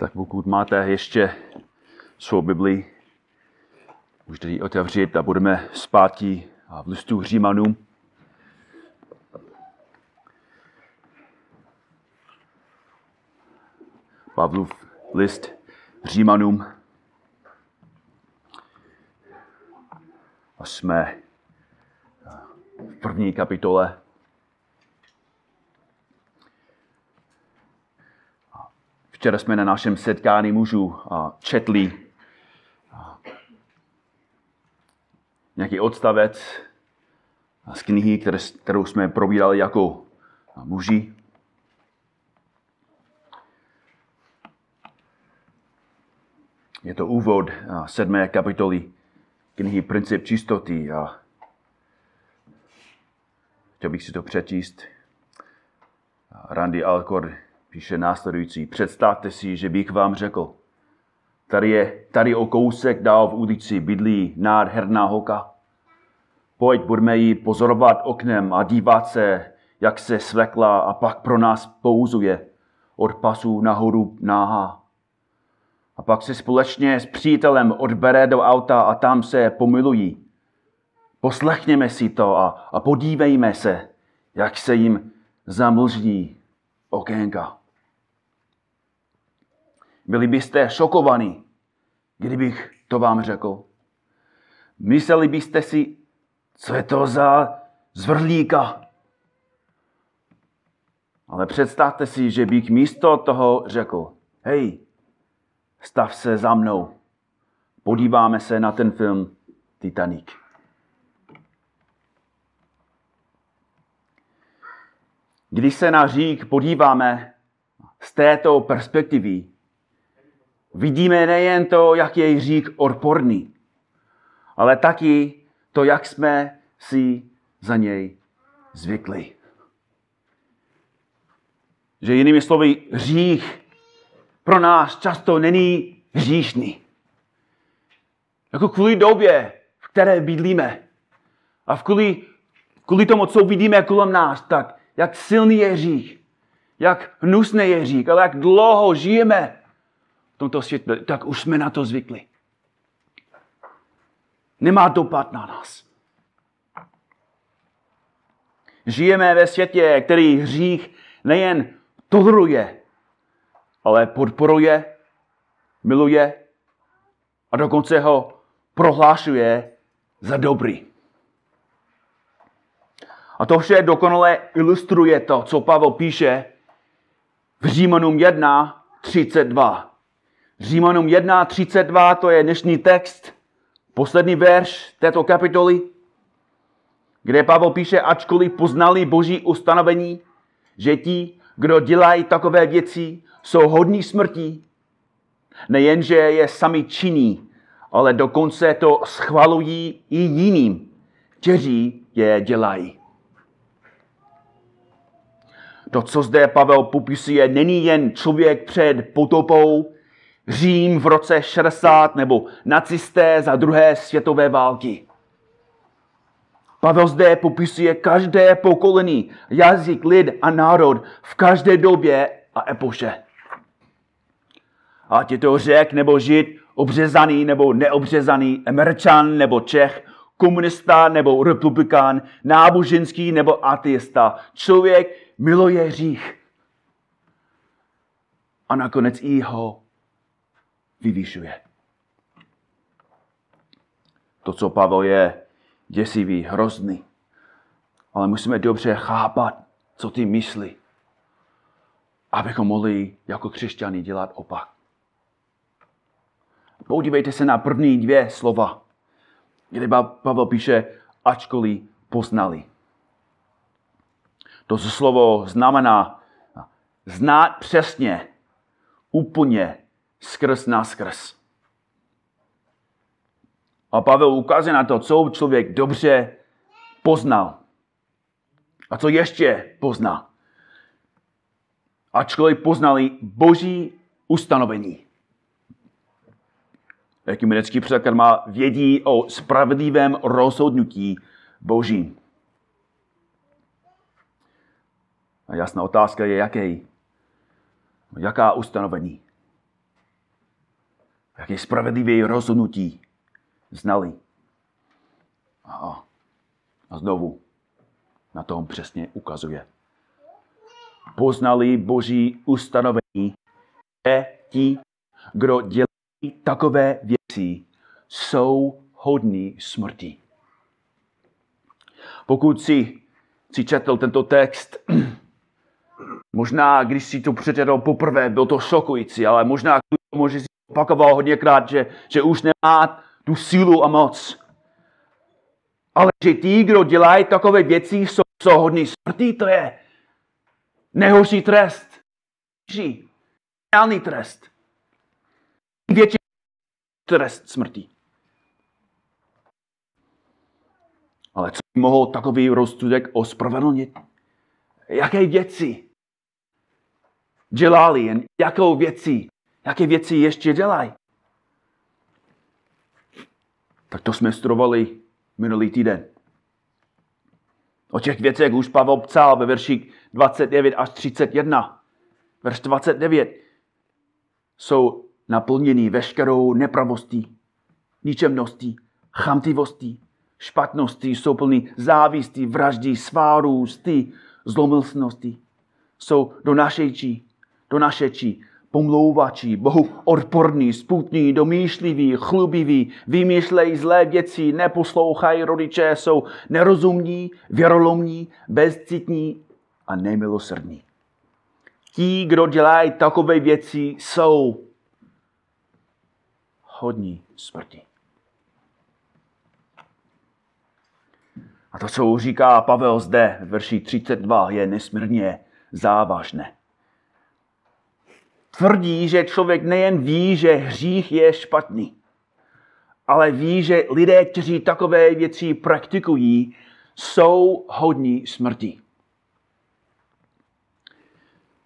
Tak pokud máte ještě svou Bibli, můžete ji otevřít a budeme zpátky v listu Římanům. Pavlův list Římanům. A jsme v první kapitole. Včera jsme na našem setkání mužů četli nějaký odstavec z knihy, kterou jsme probírali jako muži. Je to úvod sedmé kapitoly knihy Princip čistoty a chtěl bych si to přečíst. Randy Alcor píše následující. Představte si, že bych vám řekl, tady je tady o kousek dál v ulici bydlí nádherná hoka. Pojď, budeme ji pozorovat oknem a dívat se, jak se svekla a pak pro nás pouzuje od pasu nahoru náha. A pak se společně s přítelem odbere do auta a tam se pomilují. Poslechněme si to a, a podívejme se, jak se jim zamlží okénka. Byli byste šokovaní, kdybych to vám řekl. Mysleli byste si, co je to za zvrlíka. Ale představte si, že bych místo toho řekl, hej, stav se za mnou, podíváme se na ten film Titanic. Když se na řík podíváme z této perspektivy, vidíme nejen to, jak je řík odporný, ale taky to, jak jsme si za něj zvykli. Že jinými slovy, hřích pro nás často není hříšný. Jako kvůli době, v které bydlíme a v kvůli, kvůli tomu, co vidíme kolem nás, tak jak silný je hřích, jak hnusný je hřích, ale jak dlouho žijeme tomto světě, tak už jsme na to zvykli. Nemá dopad na nás. Žijeme ve světě, který hřích nejen toleruje, ale podporuje, miluje a dokonce ho prohlášuje za dobrý. A to vše dokonale ilustruje to, co Pavel píše v Římanům 1, 32. Římanům 1, 32, to je dnešní text, poslední verš této kapitoly, kde Pavel píše, ačkoliv poznali boží ustanovení, že ti, kdo dělají takové věci, jsou hodní smrti. Nejenže je sami činí, ale dokonce to schvalují i jiným, kteří je dělají. To, co zde Pavel popisuje, není jen člověk před potopou, Řím v roce 60 nebo nacisté za druhé světové války. Pavel zde popisuje každé pokolení, jazyk, lid a národ v každé době a epoše. Ať je to řek nebo žid, obřezaný nebo neobřezaný, američan nebo čech, komunista nebo republikán, náboženský nebo ateista. Člověk miluje hřích. A nakonec i ho vyvýšuje. To, co Pavel je, děsivý, hrozný. Ale musíme dobře chápat, co ty myslí, abychom mohli jako křesťani dělat opak. Podívejte se na první dvě slova, kde Pavel píše, ačkoliv poznali. To slovo znamená znát přesně, úplně, skrz na skrz. A Pavel ukazuje na to, co člověk dobře poznal. A co ještě poznal. Ačkoliv poznali boží ustanovení. Ekumenický překlad má vědí o spravedlivém rozhodnutí božím. A jasná otázka je, jaký? Jaká ustanovení? Jaké spravedlivé rozhodnutí znali. A, a znovu na tom přesně ukazuje. Poznali boží ustanovení, že ti, kdo dělají takové věci, jsou hodní smrti. Pokud si, si četl tento text, možná když si to přečetl poprvé, byl to šokující, ale možná může si opakoval hodněkrát, že, že už nemá tu sílu a moc. Ale že ti, kdo dělají takové věci, jsou, jsou hodní smrti, to je nejhorší trest. Reálný trest. Větší trest smrti. Ale co by mohl takový rozsudek ospravedlnit? Jaké věci dělali, jakou věci, jaké věci ještě dělají? Tak to jsme studovali minulý týden. O těch věcech už Pavel psal ve verších 29 až 31. Verš 29 jsou naplněný veškerou nepravostí, ničemností, chamtivostí, špatností, jsou plný závistí, vraždí, svárů, stí, zlomyslností. Jsou do našeči, do našeči, pomlouvači, Bohu odporní, sputní, domýšliví, chlubiví, vymýšlejí zlé věci, neposlouchají rodiče, jsou nerozumní, věrolomní, bezcitní a nemilosrdní. Ti, kdo dělají takové věci, jsou hodní smrti. A to, co říká Pavel zde v verši 32, je nesmírně závažné. Tvrdí, že člověk nejen ví, že hřích je špatný, ale ví, že lidé, kteří takové věci praktikují, jsou hodní smrti.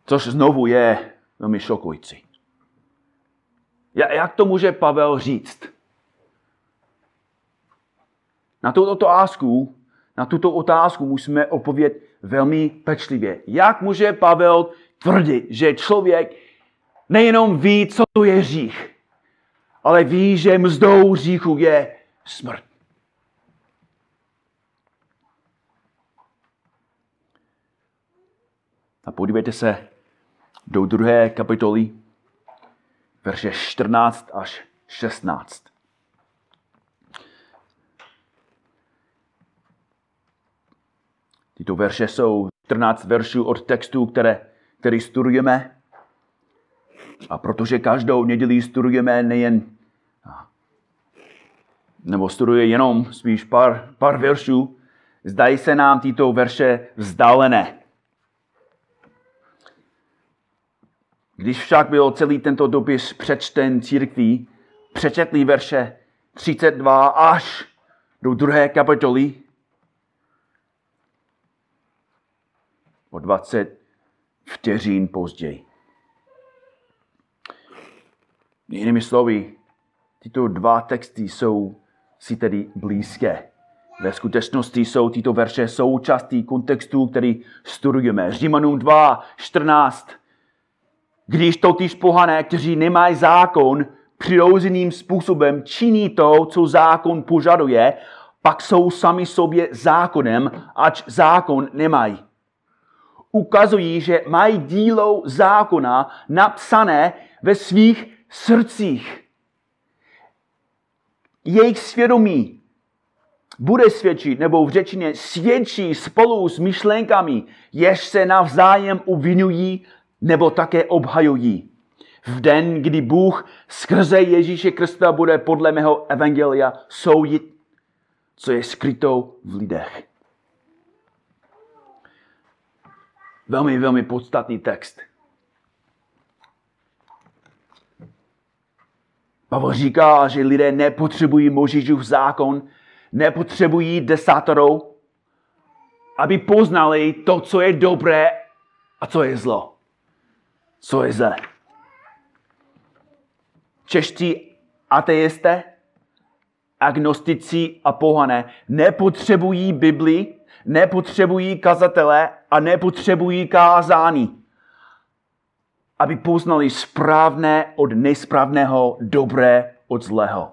Což znovu je velmi šokující. Jak to může Pavel říct? Na tuto otázku, na tuto otázku musíme odpovědět velmi pečlivě. Jak může Pavel tvrdit, že člověk nejenom ví, co to je hřích, ale ví, že mzdou hříchu je smrt. A podívejte se do druhé kapitoly, verše 14 až 16. Tyto verše jsou 14 veršů od textu, které, který studujeme. A protože každou neděli studujeme nejen, nebo studuje jenom spíš pár, pár veršů, zdají se nám tyto verše vzdálené. Když však byl celý tento dopis přečten církví, přečetli verše 32 až do druhé kapitoly, o 20 vteřin později. Jinými slovy, tyto dva texty jsou si tedy blízké. Ve skutečnosti jsou tyto verše součástí kontextu, který studujeme. Římanům 2, 14. Když totiž pohané, kteří nemají zákon, přirozeným způsobem činí to, co zákon požaduje, pak jsou sami sobě zákonem, ač zákon nemají. Ukazují, že mají dílo zákona napsané ve svých srdcích. Jejich svědomí bude svědčit, nebo v řečině svědčí spolu s myšlenkami, jež se navzájem uvinují nebo také obhajují. V den, kdy Bůh skrze Ježíše Krista bude podle mého evangelia soudit, co je skryto v lidech. Velmi, velmi podstatný text. Pavel říká, že lidé nepotřebují Možíšův zákon, nepotřebují desátorou, aby poznali to, co je dobré a co je zlo. Co je zlé. Čeští ateisté, agnostici a pohané nepotřebují Bibli, nepotřebují kazatele a nepotřebují kázání aby poznali správné od nesprávného, dobré od zlého.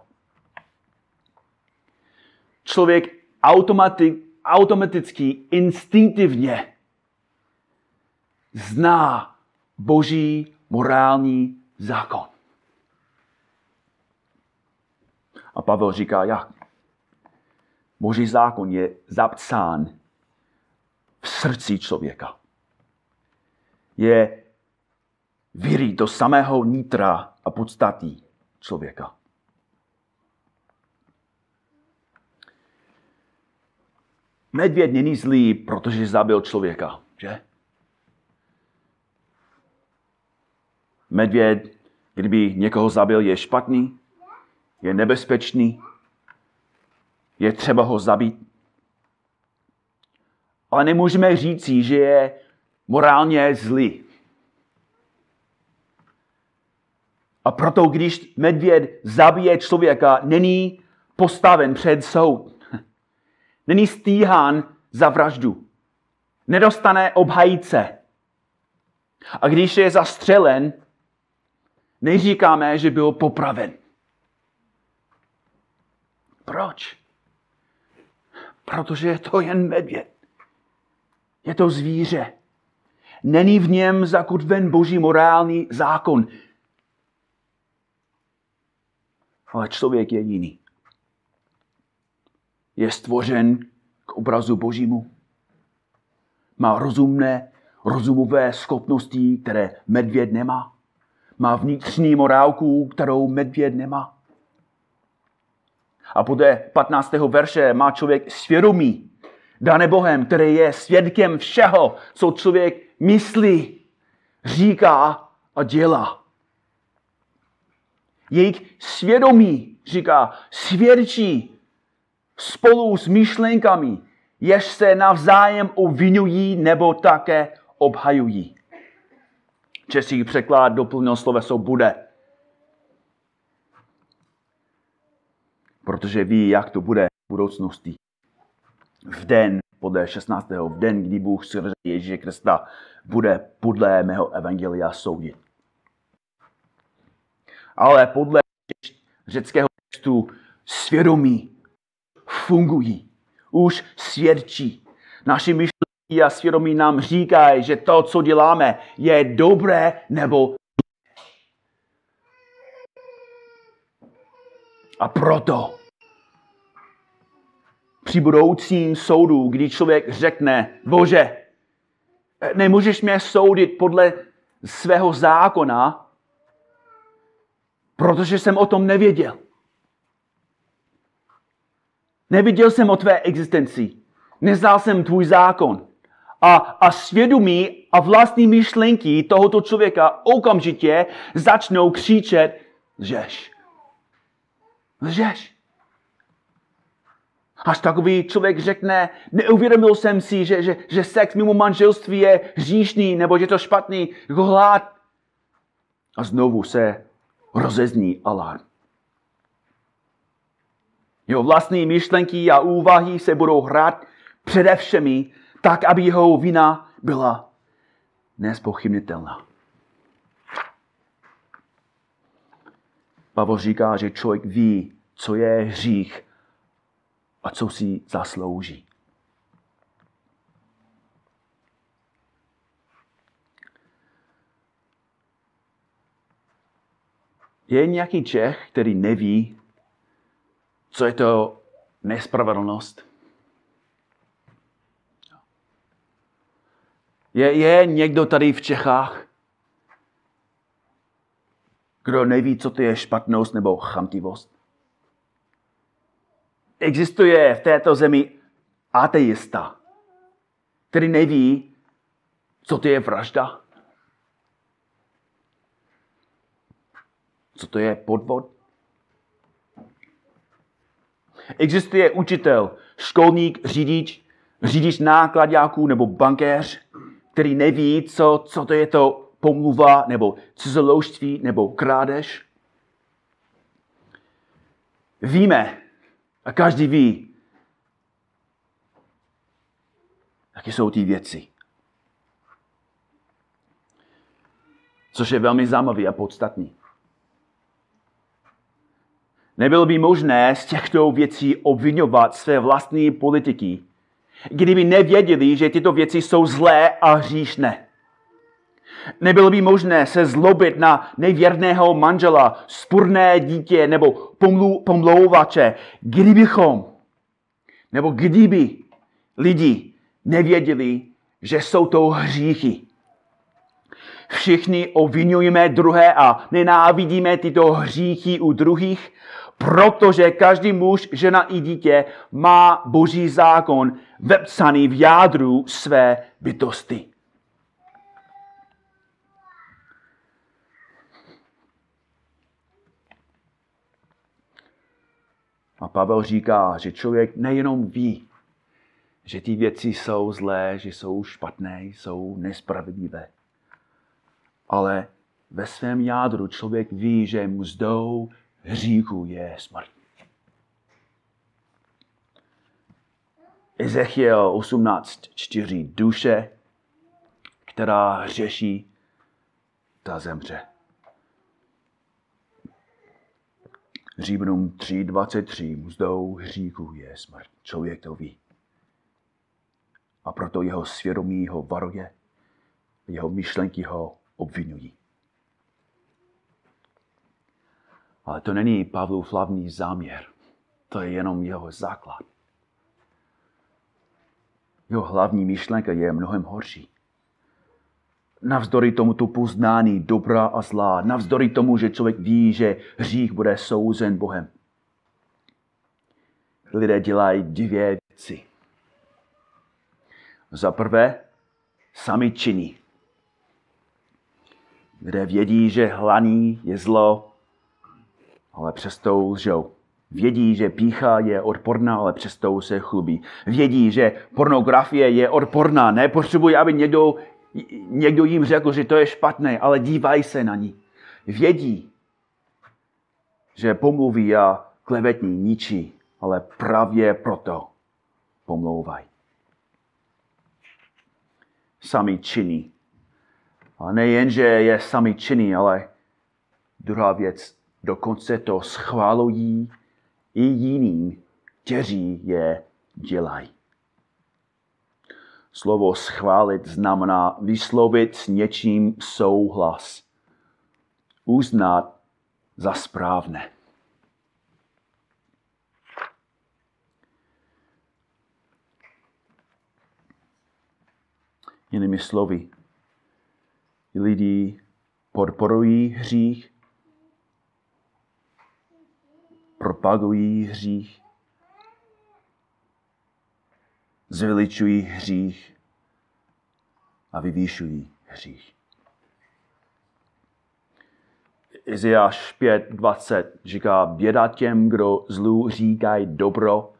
Člověk automati, automaticky, instinktivně zná boží morální zákon. A Pavel říká, jak? Boží zákon je zapsán v srdci člověka. Je víří do samého nitra a podstaty člověka. Medvěd není zlý, protože zabil člověka, že? Medvěd, kdyby někoho zabil, je špatný, je nebezpečný, je třeba ho zabít. Ale nemůžeme říci, že je morálně zlý. A proto, když medvěd zabije člověka, není postaven před soud. Není stíhán za vraždu. Nedostane obhajice. A když je zastřelen, neříkáme, že byl popraven. Proč? Protože je to jen medvěd. Je to zvíře. Není v něm zakutven boží morální zákon. Ale člověk je jiný. Je stvořen k obrazu božímu. Má rozumné, rozumové schopnosti, které medvěd nemá. Má vnitřní morálku, kterou medvěd nemá. A podle 15. verše má člověk svědomí, dané Bohem, který je svědkem všeho, co člověk myslí, říká a dělá. Jejich svědomí, říká, svědčí spolu s myšlenkami, jež se navzájem obvinují nebo také obhajují. Český překlad doplnil sloveso bude. Protože ví, jak to bude v budoucnosti. V den, podle 16. v den, kdy Bůh skrze Ježíše Krista bude podle mého evangelia soudit. Ale podle řeckého textu svědomí fungují, už svědčí. Naši myšlenky a svědomí nám říkají, že to, co děláme, je dobré nebo A proto při budoucím soudu, kdy člověk řekne, Bože, nemůžeš mě soudit podle svého zákona, protože jsem o tom nevěděl. Neviděl jsem o tvé existenci. Neznal jsem tvůj zákon. A, a svědomí a vlastní myšlenky tohoto člověka okamžitě začnou křičet, lžeš. Lžeš. Až takový člověk řekne, neuvědomil jsem si, že, že, že sex mimo manželství je hříšný, nebo že to špatný, jako hlad. A znovu se rozezní alarm. Jeho vlastní myšlenky a úvahy se budou hrát především tak, aby jeho vina byla nespochybnitelná. Pavel říká, že člověk ví, co je hřích a co si zaslouží. Je nějaký Čech, který neví, co je to nespravedlnost? Je, je někdo tady v Čechách, kdo neví, co to je špatnost nebo chamtivost? Existuje v této zemi ateista, který neví, co to je vražda? Co to je podvod? Existuje učitel, školník, řidič, řidič nákladňáků nebo bankéř, který neví, co, co to je to pomluva nebo cizoloužství nebo krádež. Víme, a každý ví, jaké jsou ty věci. Což je velmi zajímavé a podstatný. Nebylo by možné z těchto věcí obvinovat své vlastní politiky, kdyby nevěděli, že tyto věci jsou zlé a hříšné. Nebylo by možné se zlobit na nevěrného manžela, spurné dítě nebo pomlou, pomlouvače, kdybychom, nebo kdyby lidi nevěděli, že jsou to hříchy. Všichni obvinujeme druhé a nenávidíme tyto hříchy u druhých, protože každý muž, žena i dítě má boží zákon vepsaný v jádru své bytosti. A Pavel říká, že člověk nejenom ví, že ty věci jsou zlé, že jsou špatné, jsou nespravedlivé, ale ve svém jádru člověk ví, že mzdou hříchu je smrt. Ezechiel 18.4. Duše, která hřeší, ta zemře. Římnům 3.23. Mzdou hříchu je smrt. Člověk to ví. A proto jeho svědomí ho varuje, jeho myšlenky ho obvinují. Ale to není Pavlův hlavní záměr. To je jenom jeho základ. Jeho hlavní myšlenka je mnohem horší. Navzdory tomuto poznání dobra a zlá, navzdory tomu, že člověk ví, že hřích bude souzen Bohem. Lidé dělají dvě věci. Za prvé, sami činí. Kde vědí, že hlaní je zlo, ale přesto lžou. Vědí, že pícha je odporná, ale přesto se chlubí. Vědí, že pornografie je odporná. Nepotřebují, aby někdo, někdo jim řekl, že to je špatné, ale dívají se na ní. Vědí, že pomluví a klevetní ničí, ale právě proto pomlouvají. Sami činí. A nejen, že je sami činí, ale druhá věc, dokonce to schválují i jiným, kteří je dělají. Slovo schválit znamená vyslovit s něčím souhlas. Uznat za správné. Jinými slovy, lidi podporují hřích, propagují hřích, zveličují hřích a vyvýšují hřích. Izajáš 5.20 říká, běda těm, kdo zlu říkají dobro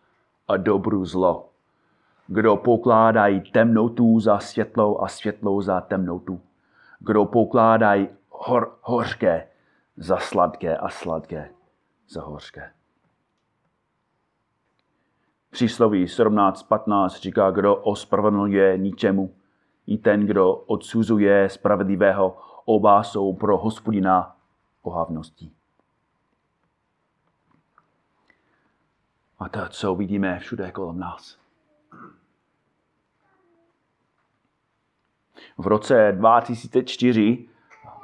a dobru zlo. Kdo pokládají temnotu za světlou a světlou za temnotu. Kdo pokládají hor, hořké za sladké a sladké za hořké. Přísloví 17.15 říká, kdo ospravedlňuje ničemu, i ten, kdo odsuzuje spravedlivého, oba jsou pro hospodina ohavností. A to, co vidíme všude kolem nás. V roce 2004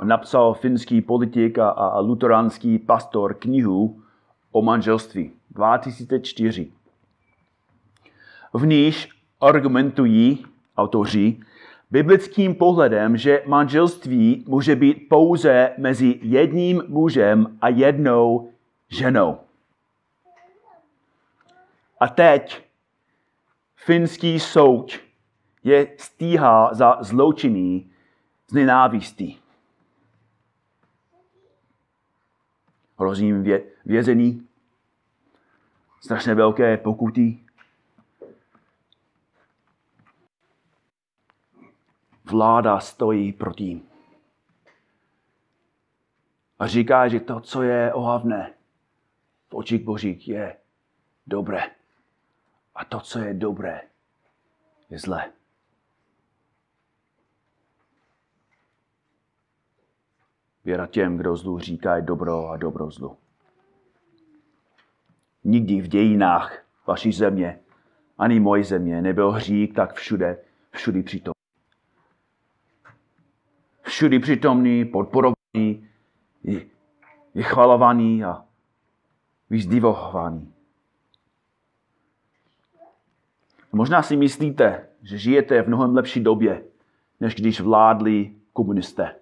napsal finský politik a, a luteránský pastor knihu o manželství 2004. V níž argumentují autoři biblickým pohledem, že manželství může být pouze mezi jedním mužem a jednou ženou. A teď finský soud je stíhá za zločiny z nenávistí. Hrozí jim vě, vězení, strašně velké pokuty. Vláda stojí proti. A říká, že to, co je ohavné v očích božích, je dobré. A to, co je dobré, je zlé. Věra těm, kdo zlu říká dobro a dobro zlu. Nikdy v dějinách vaší země, ani moje země, nebyl hřík tak všude, všudy přitom. Všudy přítomný, podporovaný, vychvalovaný a vyzdivovaný. Možná si myslíte, že žijete v mnohem lepší době, než když vládli komunisté.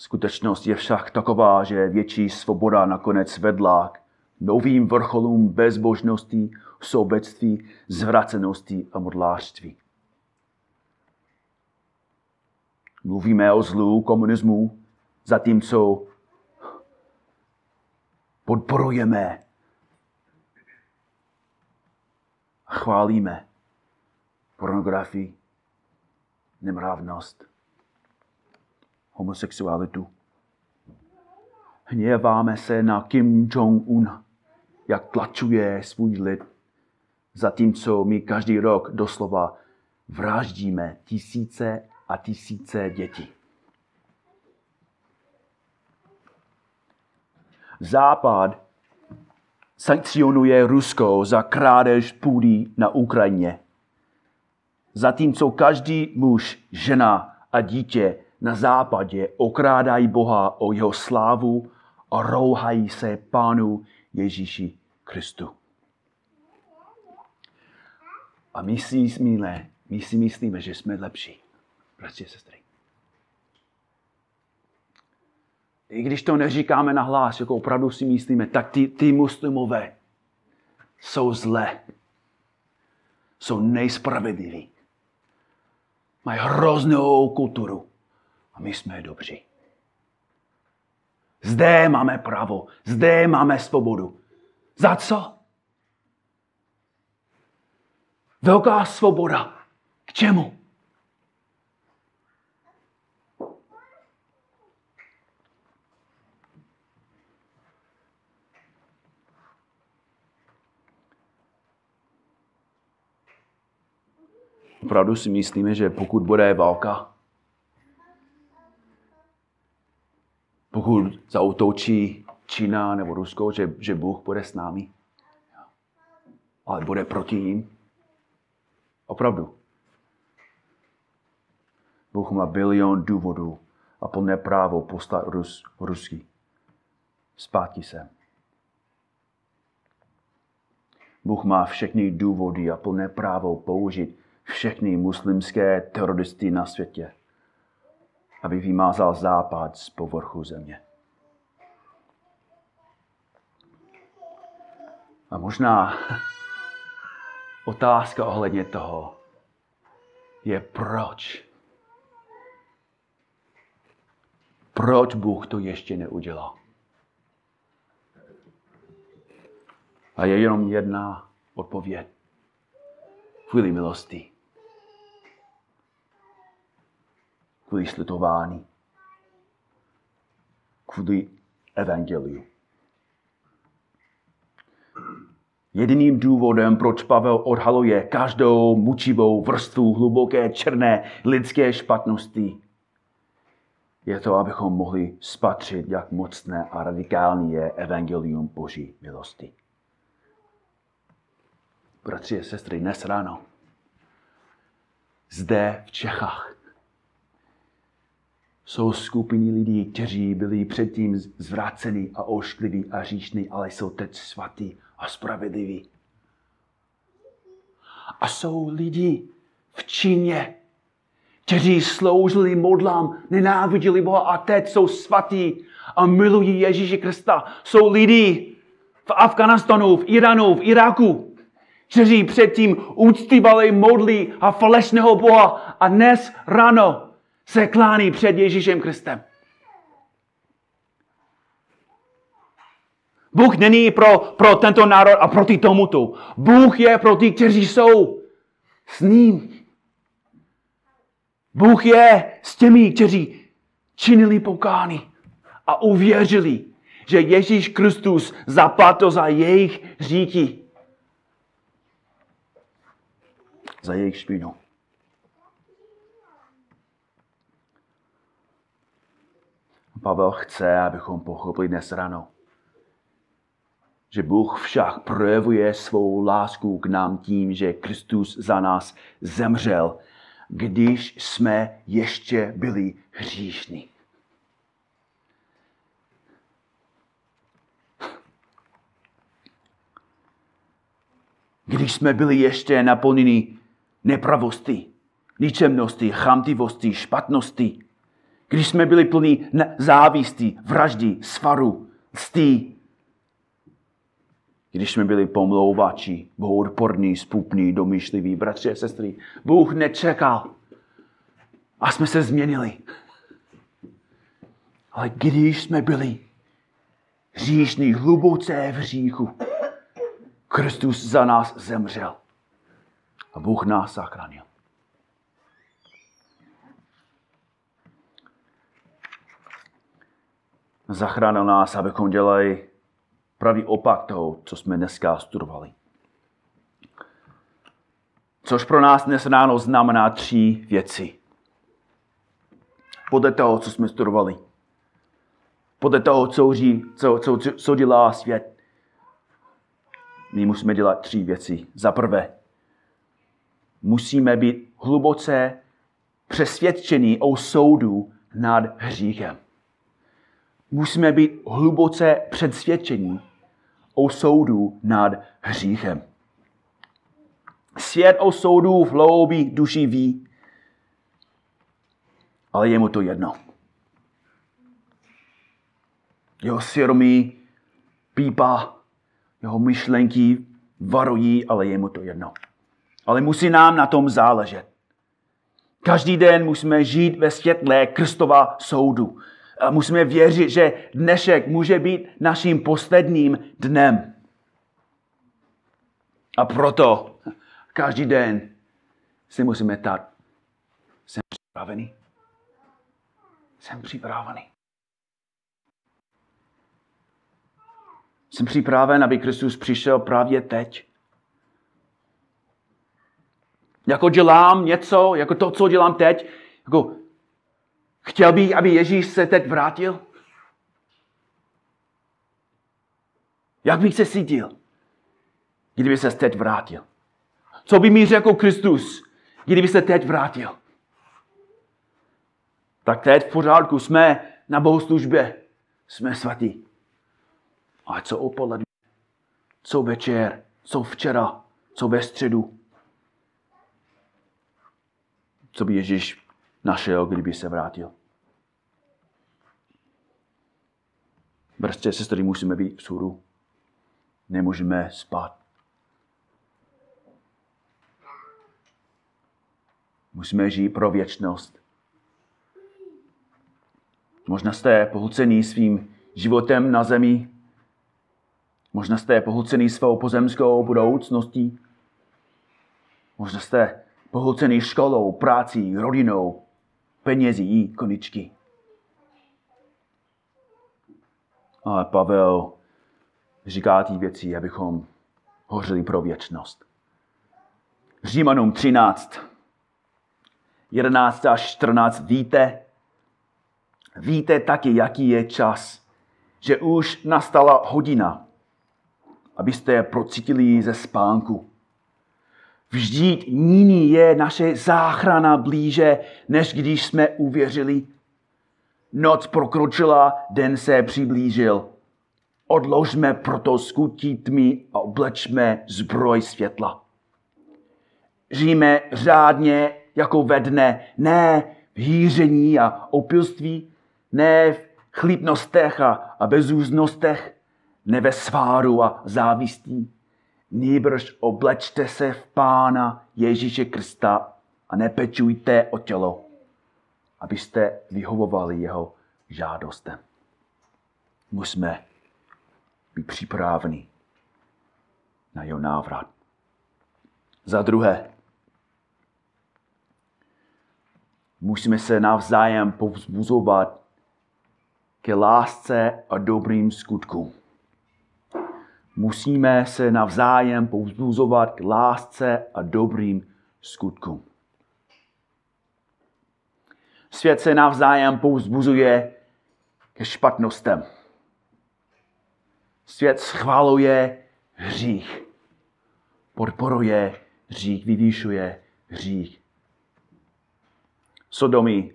Skutečnost je však taková, že větší svoboda nakonec vedla k novým vrcholům bezbožnosti, sobectví, zvracenosti a modlářství. Mluvíme o zlu komunismu, zatímco podporujeme a chválíme pornografii, nemravnost, homosexualitu. Hněváme se na Kim Jong-un, jak tlačuje svůj lid, zatímco my každý rok doslova vraždíme tisíce a tisíce dětí. Západ sankcionuje Rusko za krádež půdy na Ukrajině. Zatímco každý muž, žena a dítě na západě okrádají Boha o jeho slávu a rouhají se Pánu Ježíši Kristu. A my si, myslíme, my si myslíme, že jsme lepší, bratři a sestry. I když to neříkáme na hlas, jako opravdu si myslíme, tak ty, ty muslimové jsou zlé. Jsou nejspravedliví. Mají hroznou kulturu. My jsme dobří. Zde máme právo. Zde máme svobodu. Za co? Velká svoboda. K čemu? Opravdu si myslíme, že pokud bude válka, pokud zautočí Čína nebo Rusko, že, že Bůh bude s námi. Ale bude proti ním. Opravdu. Bůh má bilion důvodů a plné právo poslat Rus, Rusky zpátky sem. Bůh má všechny důvody a plné právo použít všechny muslimské teroristy na světě, aby vymázal západ z povrchu země. A možná otázka ohledně toho je proč. Proč Bůh to ještě neudělal? A je jenom jedna odpověď. Chvíli milosti. Kvůli slitování. Kvůli evangeliu. Jediným důvodem, proč Pavel odhaluje každou mučivou vrstvu hluboké černé lidské špatnosti, je to, abychom mohli spatřit, jak mocné a radikální je evangelium Boží milosti. Bratři a sestry, dnes ráno, zde v Čechách, jsou skupiny lidí, kteří byli předtím zvráceni a oškliví a říšní, ale jsou teď svatí a spravedliví. A jsou lidi v Číně, kteří sloužili modlám, nenáviděli Boha a teď jsou svatí a milují Ježíše Krista. Jsou lidi v Afganistanu, v Iránu, v Iráku, kteří předtím úctivali modlí a falešného Boha a dnes ráno se klání před Ježíšem Kristem. Bůh není pro, pro tento národ a proti tomuto. Bůh je pro ty, kteří jsou s ním. Bůh je s těmi, kteří činili pokány a uvěřili, že Ježíš Kristus zaplatil za jejich říky. Za jejich špínu. Pavel chce, abychom pochopili dnes ráno, že Bůh však projevuje svou lásku k nám tím, že Kristus za nás zemřel, když jsme ještě byli hříšní. Když jsme byli ještě naplněni nepravosti, ničemnosti, chamtivosti, špatnosti, když jsme byli plní závistí, vraždy, svaru, stí, když jsme byli pomlouvači, bohoodporní, spupní, domýšliví, bratři a sestry, Bůh nečekal. A jsme se změnili. Ale když jsme byli hříšní, hluboce v hříchu, Kristus za nás zemřel. A Bůh nás zachránil. Zachránil nás, abychom dělali pravý opak toho, co jsme dneska studovali. Což pro nás dnes ráno znamená tři věci. Podle toho, co jsme studovali. Podle toho, co, ří, co, co, co dělá svět. My musíme dělat tři věci. Za prvé, musíme být hluboce přesvědčení o soudu nad hříchem. Musíme být hluboce přesvědčení o soudu nad hříchem. Svět o soudu v hloubí duši ví, ale je mu to jedno. Jeho svědomí pípa, jeho myšlenky varují, ale je mu to jedno. Ale musí nám na tom záležet. Každý den musíme žít ve světle Kristova soudu. A musíme věřit, že dnešek může být naším posledním dnem. A proto každý den si musíme ptát, jsem připravený? Jsem připravený. Jsem připraven, aby Kristus přišel právě teď. Jako dělám něco, jako to, co dělám teď, jako chtěl bych, aby Ježíš se teď vrátil? Jak bych se cítil, kdyby se teď vrátil? Co by mi řekl Kristus, kdyby se teď vrátil? Tak teď v pořádku, jsme na bohoslužbě, jsme svatí. Ale co opoledne? Co večer? Co včera? Co ve středu? Co by Ježíš našel, kdyby se vrátil? Bratře, sestry, musíme být v sůru. Nemůžeme spát. Musíme žít pro věčnost. Možná jste pohlcení svým životem na zemi, Možná jste pohlcený svou pozemskou budoucností. Možná jste pohlcený školou, prácí, rodinou, penězí, koničky. Ale Pavel říká ty věci, abychom hořili pro věčnost. Římanům 13, 11 až 14 víte, víte taky, jaký je čas, že už nastala hodina, abyste je procítili ze spánku. Vždyť nyní je naše záchrana blíže, než když jsme uvěřili. Noc prokročila, den se přiblížil. Odložme proto skutí tmy a oblečme zbroj světla. Žijeme řádně jako ve dne, ne v hýření a opilství, ne v chlípnostech a, bezúznostech, ne ve sváru a závistí. Nýbrž oblečte se v Pána Ježíše Krista a nepečujte o tělo, abyste vyhovovali jeho žádostem. Musíme být připraveni na jeho návrat. Za druhé, musíme se navzájem povzbuzovat ke lásce a dobrým skutkům musíme se navzájem povzbuzovat k lásce a dobrým skutkům. Svět se navzájem povzbuzuje ke špatnostem. Svět schváluje hřích. Podporuje hřích, vyvýšuje hřích. Sodomy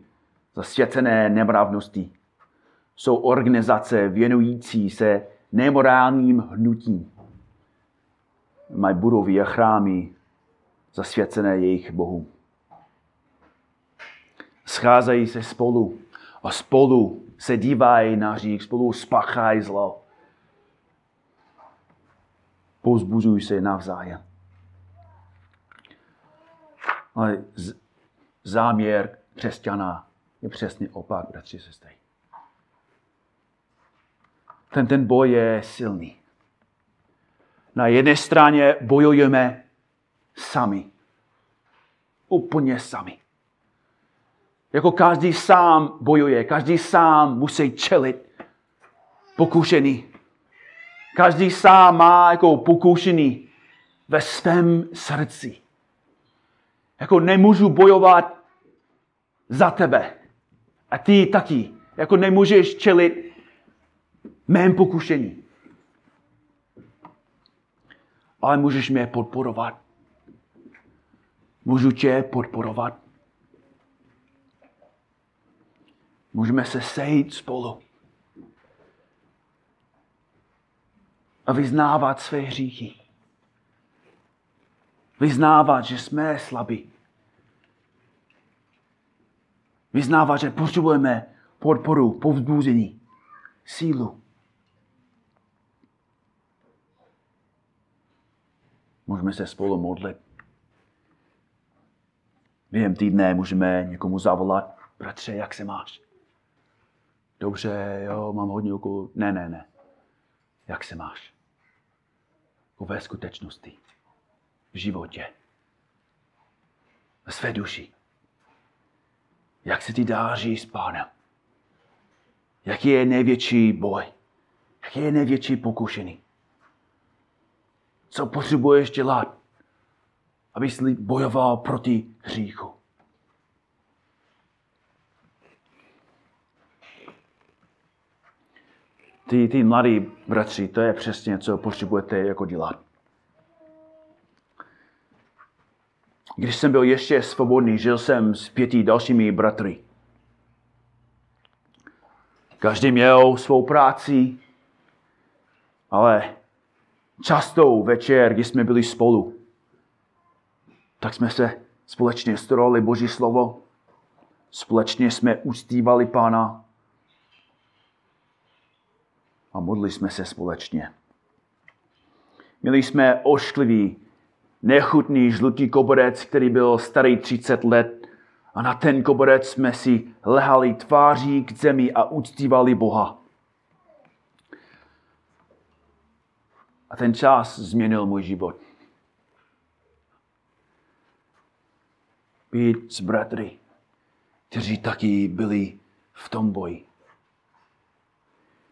zasvěcené nemravnosti jsou organizace věnující se nemorálním hnutím. Mají budovy a chrámy zasvěcené jejich bohu. Scházejí se spolu a spolu se dívají na hřích, spolu spáchají zlo. Pozbuzují se navzájem. Ale záměr křesťana je přesně opak, bratři, sestry. Ten, ten boj je silný. Na jedné straně bojujeme sami. Úplně sami. Jako každý sám bojuje, každý sám musí čelit pokušený. Každý sám má jako pokušený ve svém srdci. Jako nemůžu bojovat za tebe. A ty taky. Jako nemůžeš čelit mém pokušení. Ale můžeš mě podporovat. Můžu tě podporovat. Můžeme se sejít spolu. A vyznávat své hříchy. Vyznávat, že jsme slabí. Vyznávat, že potřebujeme podporu, povzbuzení, sílu. Můžeme se spolu modlit. Během týdne můžeme někomu zavolat, bratře, jak se máš? Dobře, jo, mám hodně úkolů. Ne, ne, ne. Jak se máš? Jako ve skutečnosti. V životě. Ve své duši. Jak se ti dáří s pánem? Jaký je největší boj? Jaký je největší pokušení? Co potřebuješ dělat, abys bojoval proti hříchu? Ty, ty mladí bratři, to je přesně, co potřebujete jako dělat. Když jsem byl ještě svobodný, žil jsem s pěti dalšími bratry. Každý měl svou práci, ale často večer, když jsme byli spolu, tak jsme se společně studovali Boží slovo, společně jsme ustívali Pána a modli jsme se společně. Měli jsme ošklivý, nechutný žlutý koberec, který byl starý 30 let a na ten koberec jsme si lehali tváří k zemi a uctívali Boha. A ten čas změnil můj život. Být s bratry, kteří taky byli v tom boji.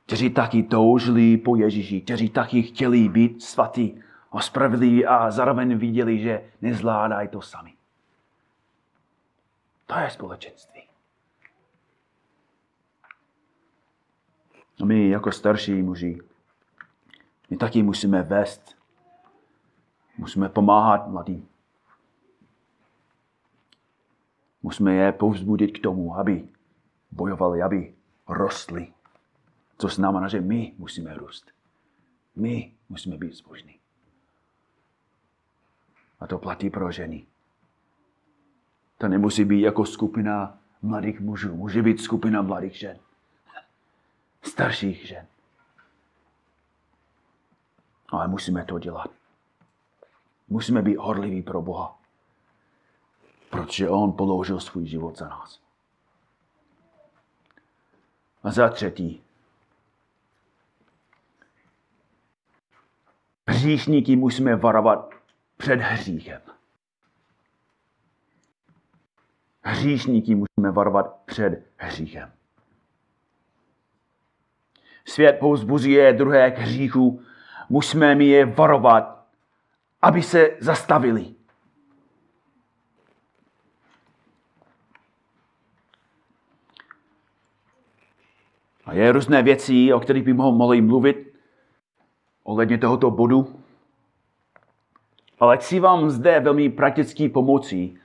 Kteří taky toužili po Ježíši, kteří taky chtěli být svatí a spravedliví a zároveň viděli, že nezvládají to sami. To je společenství. A my jako starší muži my taky musíme vést. Musíme pomáhat mladým. Musíme je povzbudit k tomu, aby bojovali, aby rostli. To znamená, že my musíme růst. My musíme být zbožní. A to platí pro ženy. To nemusí být jako skupina mladých mužů. Může být skupina mladých žen. Starších žen. Ale musíme to dělat. Musíme být horliví pro Boha. Protože On položil svůj život za nás. A za třetí. Hříšníky musíme varovat před hříchem. Hříšníky musíme varovat před hříchem. Svět pouzbuzuje druhé k hříchu musíme mi je varovat, aby se zastavili. A je různé věci, o kterých bychom mohli mluvit. Ohledně tohoto bodu. Ale chci vám zde velmi praktický pomocí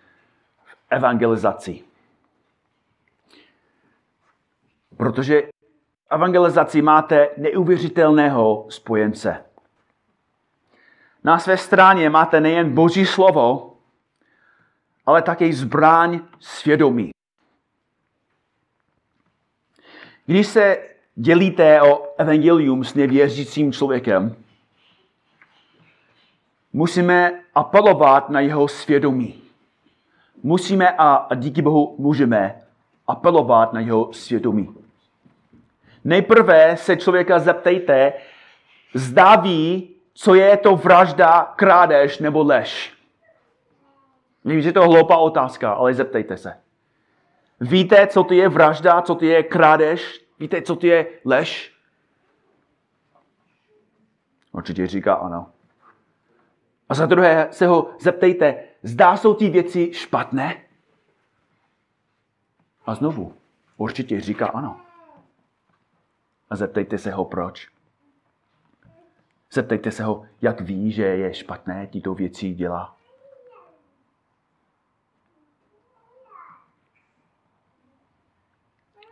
v evangelizaci. Protože evangelizaci máte neuvěřitelného spojence. Na své straně máte nejen Boží slovo, ale také zbraň svědomí. Když se dělíte o evangelium s nevěřícím člověkem, musíme apelovat na jeho svědomí. Musíme a díky Bohu můžeme apelovat na jeho svědomí. Nejprve se člověka zeptejte, zda ví, co je to vražda, krádež nebo lež. Vím, že to je hloupá otázka, ale zeptejte se. Víte, co to je vražda, co to je krádež? Víte, co to je lež? Určitě říká ano. A za druhé se ho zeptejte, zdá jsou ty věci špatné? A znovu, určitě říká ano. A zeptejte se ho proč. Zeptejte se ho, jak ví, že je špatné tyto věci dělá.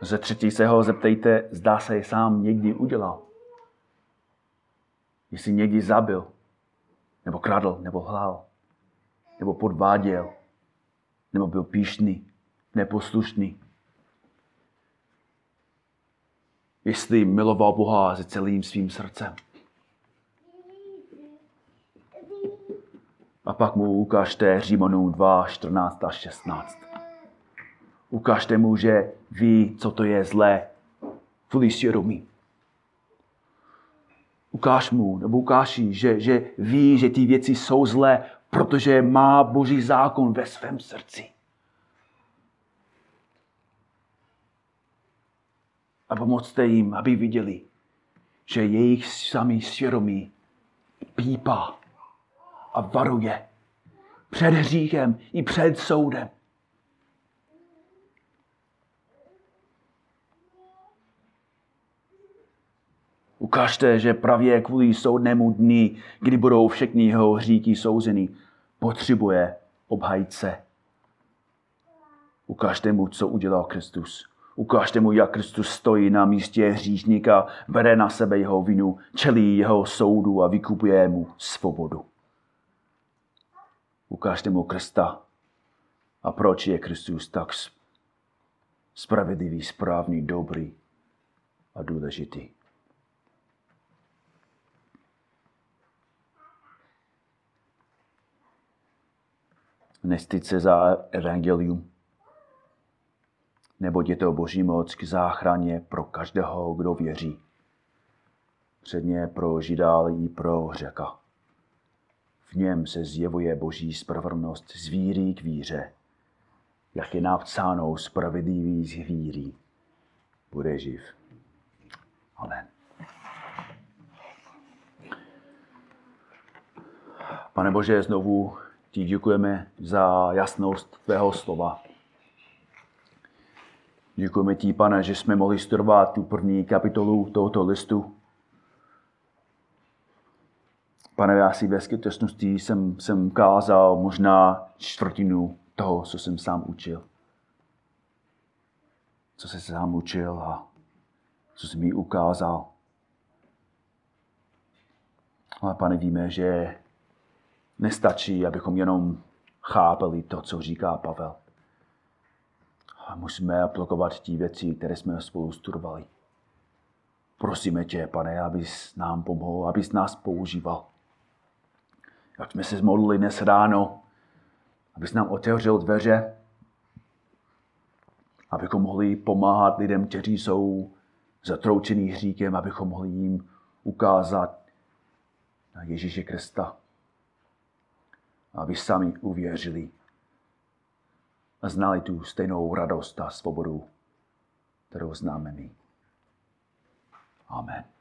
Ze třetí se ho zeptejte, zdá se je sám někdy udělal. Jestli někdy zabil, nebo kradl, nebo hlal, nebo podváděl, nebo byl píšný, neposlušný. Jestli miloval Boha se celým svým srdcem. A pak mu ukážte Římanům 2, 14 a 16. Ukážte mu, že ví, co to je zlé kvůli svědomí. Ukáž mu, nebo ukáži, že, že ví, že ty věci jsou zlé, protože má Boží zákon ve svém srdci. A pomocte jim, aby viděli, že jejich samý svědomí pípá a varuje před hříchem i před soudem. Ukažte, že právě kvůli soudnému dní, kdy budou všechny jeho hříky souzeny, potřebuje obhajce. Ukažte mu, co udělal Kristus. Ukažte mu, jak Kristus stojí na místě hříšníka, bere na sebe jeho vinu, čelí jeho soudu a vykupuje mu svobodu. Ukažte mu Krista a proč je Kristus tak spravedlivý, správný, dobrý a důležitý. Nestyď se za evangelium, neboť je to boží moc k záchraně pro každého, kdo věří. Předně pro ale i pro řeka. V něm se zjevuje boží spravedlnost z víry k víře. Jak je napsáno, spravedlivý z víry bude živ. Amen. Pane Bože, znovu ti děkujeme za jasnost tvého slova. Děkujeme ti, pane, že jsme mohli studovat tu první kapitolu tohoto listu. Pane, já si ve skutečnosti jsem, jsem kázal možná čtvrtinu toho, co jsem sám učil. Co jsem sám učil a co jsi mi ukázal. Ale pane, víme, že nestačí, abychom jenom chápali to, co říká Pavel. A musíme aplikovat ty věci, které jsme spolu studovali. Prosíme tě, pane, abys nám pomohl, abys nás používal. Jak jsme se zmodlili dnes ráno, abys nám otevřel dveře, abychom mohli pomáhat lidem, kteří jsou zatroučený hříkem, abychom mohli jim ukázat na Ježíše Krista aby sami uvěřili a znali tu stejnou radost a svobodu, kterou známe my. Amen.